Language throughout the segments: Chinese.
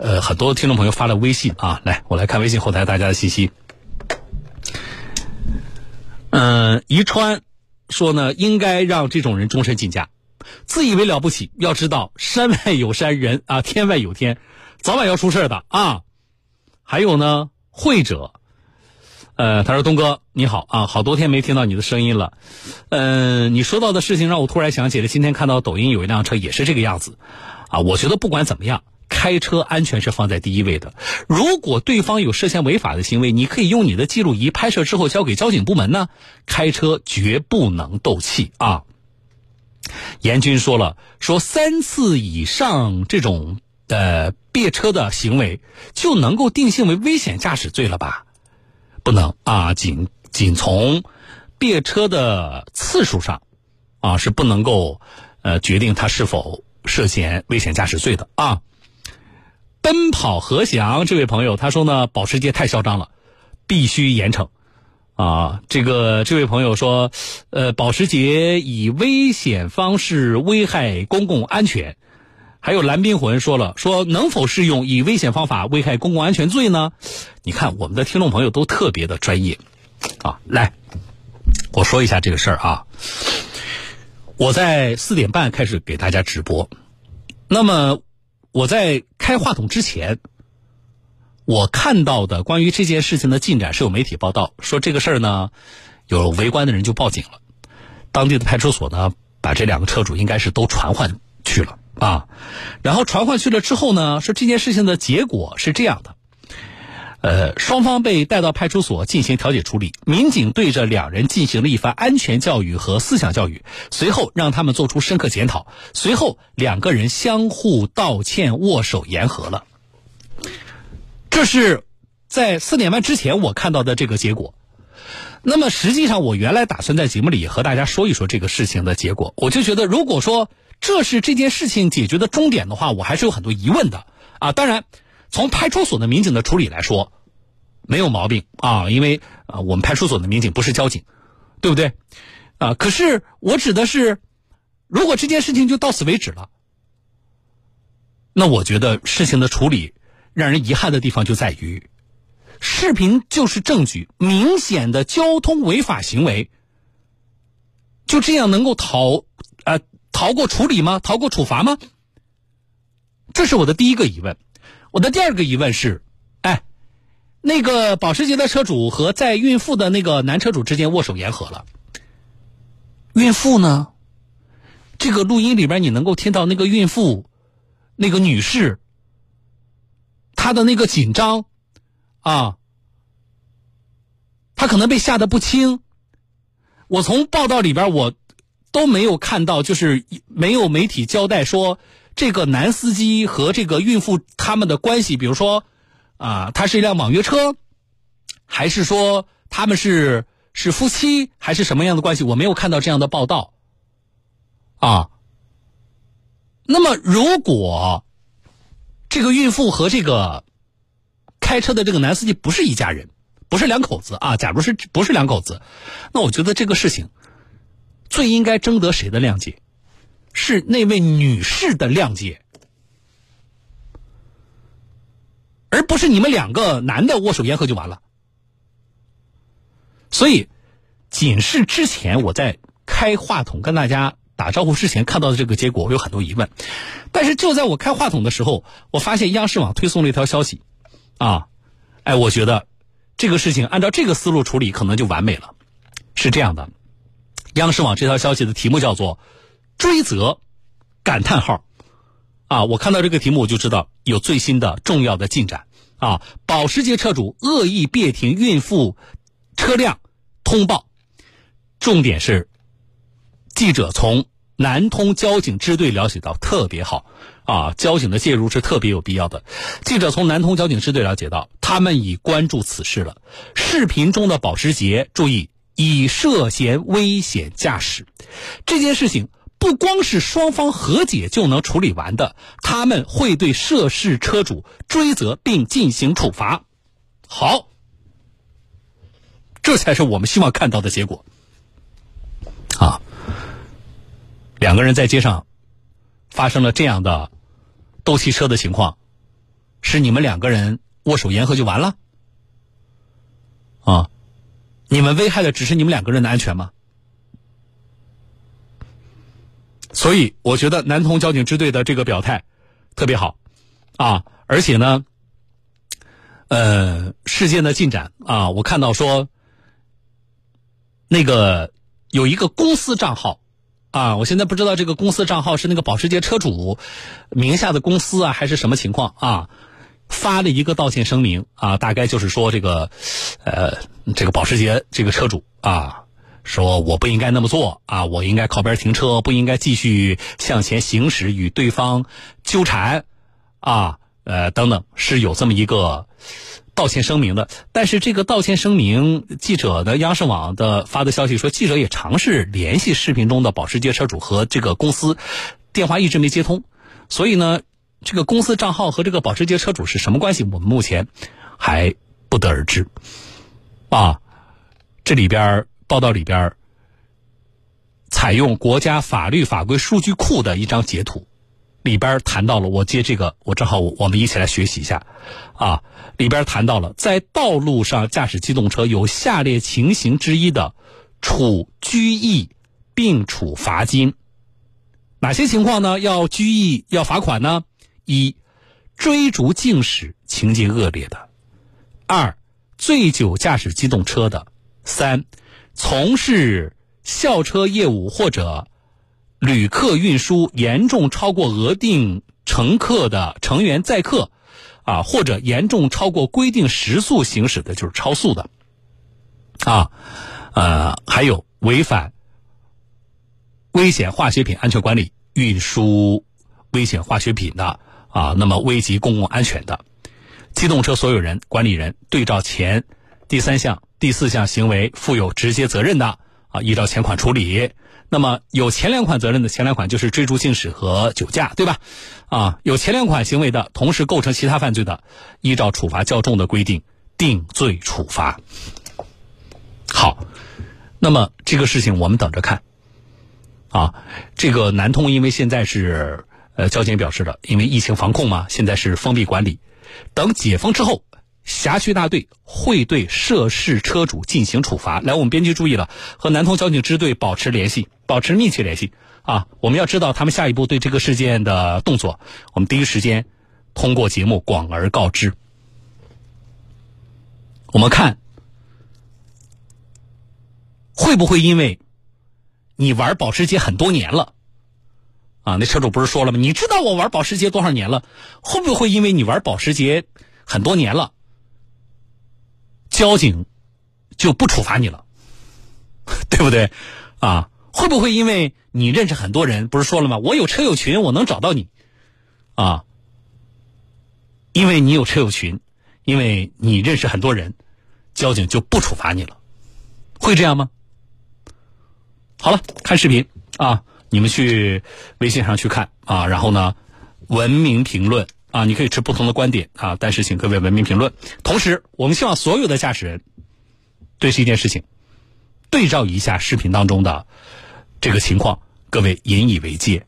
呃，很多听众朋友发了微信啊，来，我来看微信后台大家的信息。嗯，宜川说呢，应该让这种人终身禁驾，自以为了不起。要知道，山外有山，人啊，天外有天，早晚要出事的啊。还有呢，会者，呃，他说：“东哥你好啊，好多天没听到你的声音了。嗯，你说到的事情让我突然想起了今天看到抖音有一辆车也是这个样子，啊，我觉得不管怎么样。”开车安全是放在第一位的。如果对方有涉嫌违法的行为，你可以用你的记录仪拍摄之后交给交警部门呢。开车绝不能斗气啊！严军说了，说三次以上这种呃别车的行为就能够定性为危险驾驶罪了吧？不能啊，仅仅从别车的次数上啊是不能够呃决定他是否涉嫌危险驾驶罪的啊。奔跑和祥这位朋友他说呢，保时捷太嚣张了，必须严惩。啊，这个这位朋友说，呃，保时捷以危险方式危害公共安全。还有蓝冰魂说了，说能否适用以危险方法危害公共安全罪呢？你看我们的听众朋友都特别的专业啊。来，我说一下这个事儿啊。我在四点半开始给大家直播，那么。我在开话筒之前，我看到的关于这件事情的进展是有媒体报道说这个事儿呢，有围观的人就报警了，当地的派出所呢把这两个车主应该是都传唤去了啊，然后传唤去了之后呢，说这件事情的结果是这样的。呃，双方被带到派出所进行调解处理，民警对着两人进行了一番安全教育和思想教育，随后让他们做出深刻检讨，随后两个人相互道歉，握手言和了。这是在四点半之前我看到的这个结果。那么实际上，我原来打算在节目里和大家说一说这个事情的结果，我就觉得，如果说这是这件事情解决的终点的话，我还是有很多疑问的啊。当然。从派出所的民警的处理来说，没有毛病啊，因为啊，我们派出所的民警不是交警，对不对？啊，可是我指的是，如果这件事情就到此为止了，那我觉得事情的处理让人遗憾的地方就在于，视频就是证据，明显的交通违法行为，就这样能够逃啊逃过处理吗？逃过处罚吗？这是我的第一个疑问。我的第二个疑问是，哎，那个保时捷的车主和在孕妇的那个男车主之间握手言和了，孕妇呢？这个录音里边你能够听到那个孕妇，那个女士，她的那个紧张，啊，她可能被吓得不轻。我从报道里边我都没有看到，就是没有媒体交代说。这个男司机和这个孕妇他们的关系，比如说，啊，他是一辆网约车，还是说他们是是夫妻，还是什么样的关系？我没有看到这样的报道。啊，那么如果这个孕妇和这个开车的这个男司机不是一家人，不是两口子啊，假如是不是两口子，那我觉得这个事情最应该征得谁的谅解？是那位女士的谅解，而不是你们两个男的握手言和就完了。所以，仅是之前我在开话筒跟大家打招呼之前看到的这个结果，我有很多疑问。但是就在我开话筒的时候，我发现央视网推送了一条消息，啊，哎，我觉得这个事情按照这个思路处理，可能就完美了。是这样的，央视网这条消息的题目叫做。追责，感叹号，啊！我看到这个题目我就知道有最新的重要的进展啊！保时捷车主恶意别停孕妇车辆，通报，重点是记者从南通交警支队了解到，特别好啊！交警的介入是特别有必要的。记者从南通交警支队了解到，他们已关注此事了。视频中的保时捷，注意已涉嫌危险驾驶，这件事情。不光是双方和解就能处理完的，他们会对涉事车主追责并进行处罚。好，这才是我们希望看到的结果。啊，两个人在街上发生了这样的斗气车的情况，是你们两个人握手言和就完了？啊，你们危害的只是你们两个人的安全吗？所以，我觉得南通交警支队的这个表态特别好啊，而且呢，呃，事件的进展啊，我看到说，那个有一个公司账号啊，我现在不知道这个公司账号是那个保时捷车主名下的公司啊，还是什么情况啊？发了一个道歉声明啊，大概就是说这个，呃，这个保时捷这个车主啊。说我不应该那么做啊！我应该靠边停车，不应该继续向前行驶，与对方纠缠，啊，呃，等等，是有这么一个道歉声明的。但是这个道歉声明，记者的央视网的发的消息说，记者也尝试联系视频中的保时捷车主和这个公司，电话一直没接通。所以呢，这个公司账号和这个保时捷车主是什么关系？我们目前还不得而知。啊，这里边。报道里边采用国家法律法规数据库的一张截图，里边谈到了，我接这个，我正好我们一起来学习一下，啊，里边谈到了在道路上驾驶机动车有下列情形之一的，处拘役并处罚金。哪些情况呢？要拘役要罚款呢？一，追逐竞驶情节恶劣的；二，醉酒驾驶机动车的；三。从事校车业务或者旅客运输严重超过额定乘客的成员载客，啊，或者严重超过规定时速行驶的，就是超速的，啊，呃，还有违反危险化学品安全管理运输危险化学品的，啊，那么危及公共安全的，机动车所有人、管理人对照前第三项。第四项行为负有直接责任的啊，依照前款处理。那么有前两款责任的前两款就是追逐竞驶和酒驾，对吧？啊，有前两款行为的同时构成其他犯罪的，依照处罚较重的规定定罪处罚。好，那么这个事情我们等着看。啊，这个南通因为现在是呃交警表示的，因为疫情防控嘛，现在是封闭管理，等解封之后。辖区大队会对涉事车主进行处罚。来，我们编辑注意了，和南通交警支队保持联系，保持密切联系啊！我们要知道他们下一步对这个事件的动作，我们第一时间通过节目广而告之。我们看会不会因为你玩保时捷很多年了啊？那车主不是说了吗？你知道我玩保时捷多少年了？会不会因为你玩保时捷很多年了？交警就不处罚你了，对不对？啊，会不会因为你认识很多人？不是说了吗？我有车友群，我能找到你，啊，因为你有车友群，因为你认识很多人，交警就不处罚你了，会这样吗？好了，看视频啊，你们去微信上去看啊，然后呢，文明评论。啊，你可以持不同的观点啊，但是请各位文明评论。同时，我们希望所有的驾驶人对这件事情对照一下视频当中的这个情况，各位引以为戒，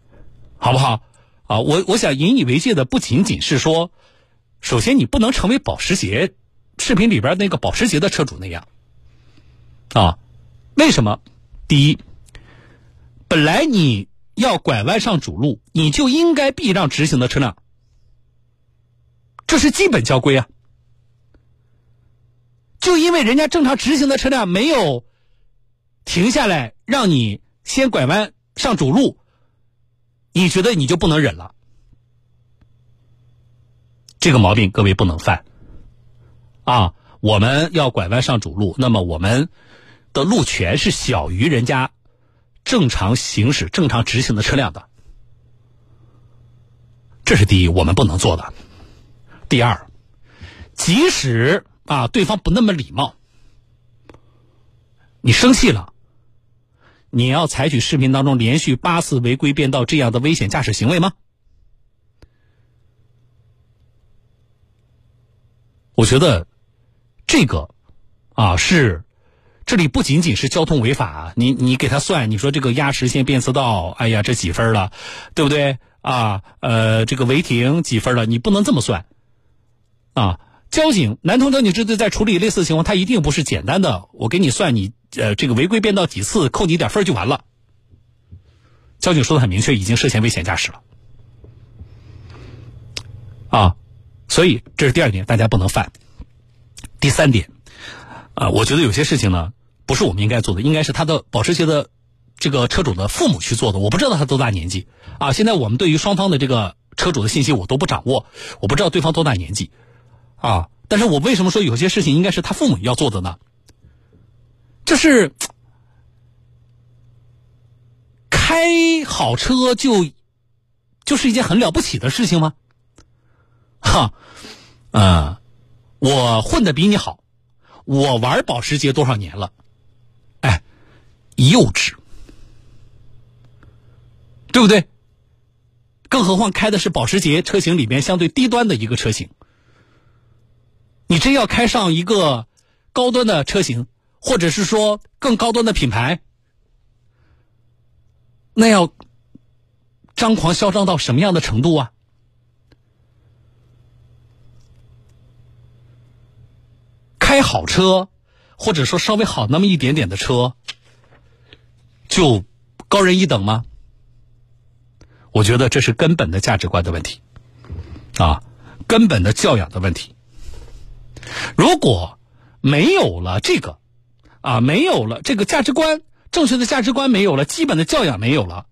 好不好？啊，我我想引以为戒的不仅仅是说，首先你不能成为保时捷视频里边那个保时捷的车主那样啊。为什么？第一，本来你要拐弯上主路，你就应该避让直行的车辆。这是基本交规啊！就因为人家正常直行的车辆没有停下来，让你先拐弯上主路，你觉得你就不能忍了？这个毛病各位不能犯啊！我们要拐弯上主路，那么我们的路权是小于人家正常行驶、正常直行的车辆的，这是第一，我们不能做的。第二，即使啊对方不那么礼貌，你生气了，你要采取视频当中连续八次违规变道这样的危险驾驶行为吗？我觉得这个啊是这里不仅仅是交通违法，你你给他算，你说这个压实线变色道，哎呀这几分了，对不对啊？呃，这个违停几分了？你不能这么算。啊，交警南通交警支队在处理类似的情况，他一定不是简单的我给你算你呃这个违规变道几次，扣你点分就完了。交警说的很明确，已经涉嫌危险驾驶了。啊，所以这是第二点，大家不能犯。第三点，啊，我觉得有些事情呢，不是我们应该做的，应该是他的保时捷的这个车主的父母去做的。我不知道他多大年纪啊。现在我们对于双方的这个车主的信息我都不掌握，我不知道对方多大年纪啊。但是我为什么说有些事情应该是他父母要做的呢？就是开好车就就是一件很了不起的事情吗？哈，嗯，我混的比你好，我玩保时捷多少年了？哎，幼稚，对不对？更何况开的是保时捷车型里面相对低端的一个车型，你真要开上一个高端的车型，或者是说更高端的品牌，那要张狂嚣张到什么样的程度啊？开好车，或者说稍微好那么一点点的车，就高人一等吗？我觉得这是根本的价值观的问题，啊，根本的教养的问题。如果没有了这个，啊，没有了这个价值观，正确的价值观没有了，基本的教养没有了，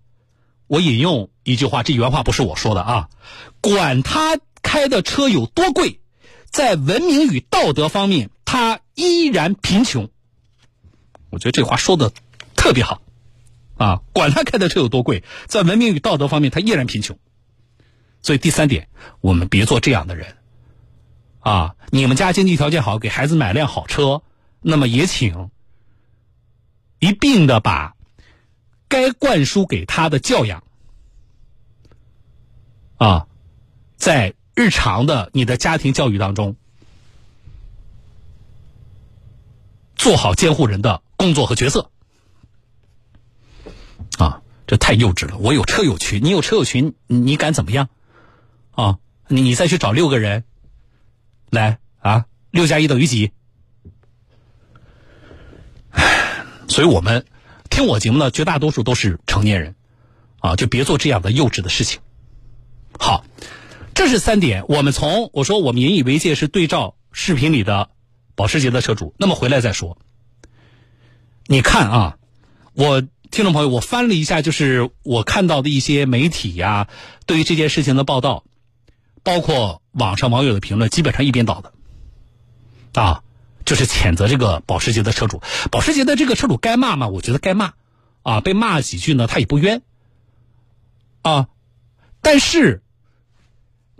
我引用一句话，这原话不是我说的啊，管他开的车有多贵，在文明与道德方面。他依然贫穷，我觉得这话说的特别好，啊，管他开的车有多贵，在文明与道德方面他依然贫穷。所以第三点，我们别做这样的人，啊，你们家经济条件好，给孩子买辆好车，那么也请一并的把该灌输给他的教养，啊，在日常的你的家庭教育当中。做好监护人的工作和角色，啊，这太幼稚了！我有车有群，你有车有群，你敢怎么样？啊，你你再去找六个人来啊，六加一等于几？所以我们听我节目的，绝大多数都是成年人，啊，就别做这样的幼稚的事情。好，这是三点。我们从我说我们引以为戒是对照视频里的。保时捷的车主，那么回来再说。你看啊，我听众朋友，我翻了一下，就是我看到的一些媒体呀，对于这件事情的报道，包括网上网友的评论，基本上一边倒的，啊，就是谴责这个保时捷的车主。保时捷的这个车主该骂吗？我觉得该骂，啊，被骂几句呢，他也不冤，啊，但是。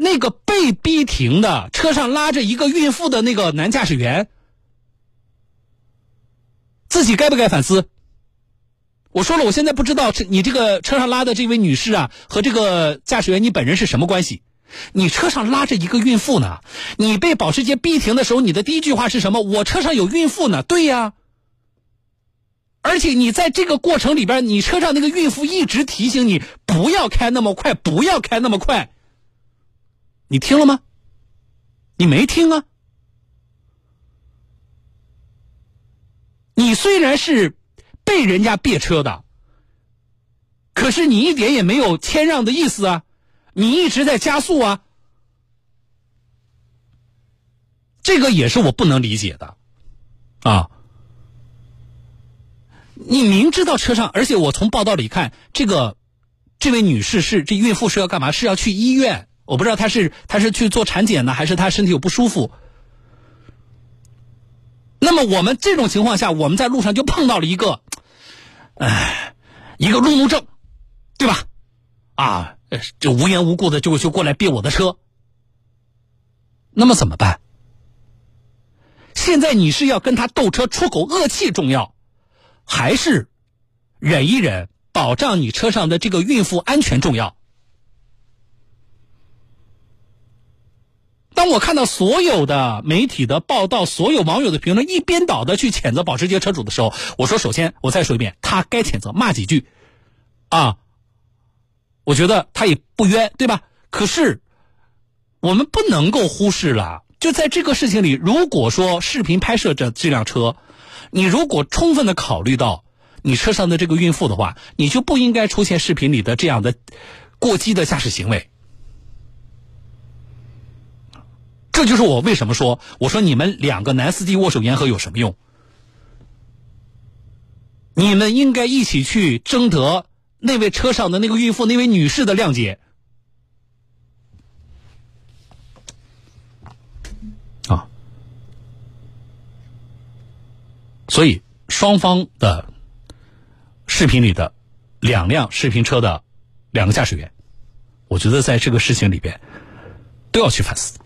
那个被逼停的车上拉着一个孕妇的那个男驾驶员，自己该不该反思？我说了，我现在不知道你这个车上拉的这位女士啊，和这个驾驶员你本人是什么关系？你车上拉着一个孕妇呢？你被保时捷逼停的时候，你的第一句话是什么？我车上有孕妇呢？对呀。而且你在这个过程里边，你车上那个孕妇一直提醒你不要开那么快，不要开那么快。你听了吗？你没听啊！你虽然是被人家别车的，可是你一点也没有谦让的意思啊！你一直在加速啊！这个也是我不能理解的啊！你明知道车上，而且我从报道里看，这个这位女士是这孕妇是要干嘛？是要去医院。我不知道她是她是去做产检呢，还是她身体有不舒服。那么我们这种情况下，我们在路上就碰到了一个，哎，一个路怒症，对吧？啊，呃就无缘无故的就就过来别我的车。那么怎么办？现在你是要跟他斗车出口恶气重要，还是忍一忍，保障你车上的这个孕妇安全重要？当我看到所有的媒体的报道，所有网友的评论一边倒的去谴责保时捷车主的时候，我说：首先，我再说一遍，他该谴责，骂几句，啊，我觉得他也不冤，对吧？可是，我们不能够忽视了就在这个事情里，如果说视频拍摄着这辆车，你如果充分的考虑到你车上的这个孕妇的话，你就不应该出现视频里的这样的过激的驾驶行为。这就是我为什么说，我说你们两个男司机握手言和有什么用？你们应该一起去征得那位车上的那个孕妇、那位女士的谅解。啊，所以双方的视频里的两辆视频车的两个驾驶员，我觉得在这个事情里边都要去反思。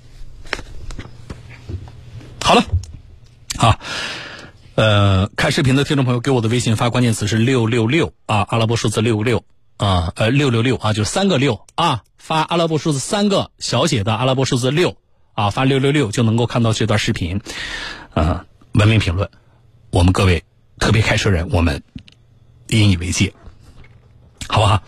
好了，啊。呃，看视频的听众朋友给我的微信发关键词是六六六啊，阿拉伯数字六六啊，呃六六六啊，就三个六啊，发阿拉伯数字三个小写的阿拉伯数字六啊，发六六六就能够看到这段视频，啊，文明评论，我们各位特别开车人，我们引以为戒，好不好？